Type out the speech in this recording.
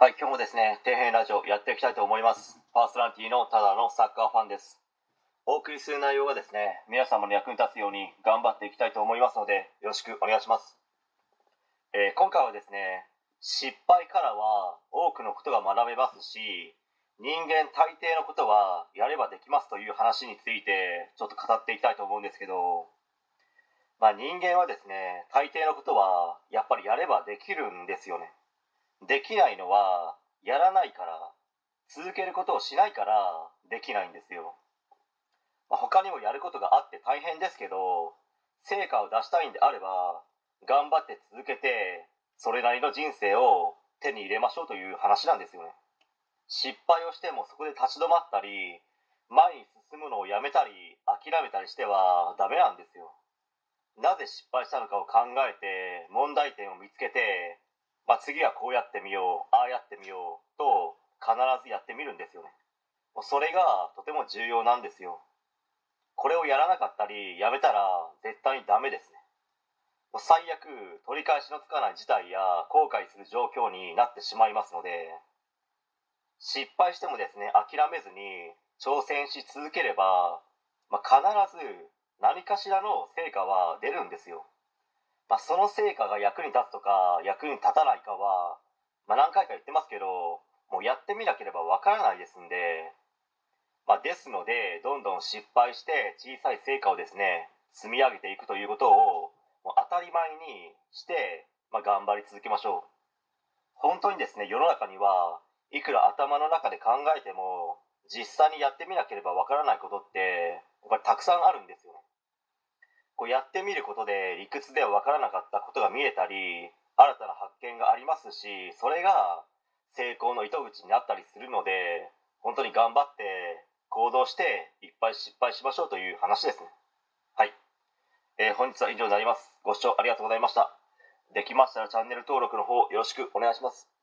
はい、今日もですね、底辺ラジオやっていきたいと思います。パーソナリティのただのサッカーファンです。お送りする内容がですね、皆様の役に立つように頑張っていきたいと思いますので、よろしくお願いします。えー今回はですね、失敗からは多くのことが学べますし、人間大抵のことはやればできますという話についてちょっと語っていきたいと思うんですけど、まあ人間はですね、大抵のことはやっぱりやればできるんですよね。できないのはやらないから続けることをしないからできないんですよ、まあ、他にもやることがあって大変ですけど成果を出したいんであれば頑張って続けてそれなりの人生を手に入れましょうという話なんですよね。失敗をしてもそこで立ち止まったり前に進むのをやめたり諦めたりしてはダメなんですよ。なぜ失敗したのかを考えて問題点を見つけて、次はこうやってみようああやってみようと必ずやってみるんですよね。それがとても重要なんですよ。これをやらなかったりやめたら絶対にダメですね。最悪取り返しのつかない事態や後悔する状況になってしまいますので失敗してもですね諦めずに挑戦し続ければ、まあ、必ず何かしらの成果は出るんですよ。まあ、その成果が役に立つとか役に立たないかは、まあ、何回か言ってますけどもうやってみなければわからないですんで、まあ、ですのでどんどん失敗して小さい成果をですね積み上げていくということをもう当たり前にして、まあ、頑張り続けましょう。本当にですね世の中にはいくら頭の中で考えても実際にやってみなければわからないことってやっぱりたくさんあるんですよ。こうやってみることで理屈では分からなかったことが見えたり新たな発見がありますしそれが成功の糸口になったりするので本当に頑張って行動していっぱい失敗しましょうという話ですね。はい、えー本日は以上になります。ご視聴ありがとうございました。できましたらチャンネル登録の方よろしくお願いします。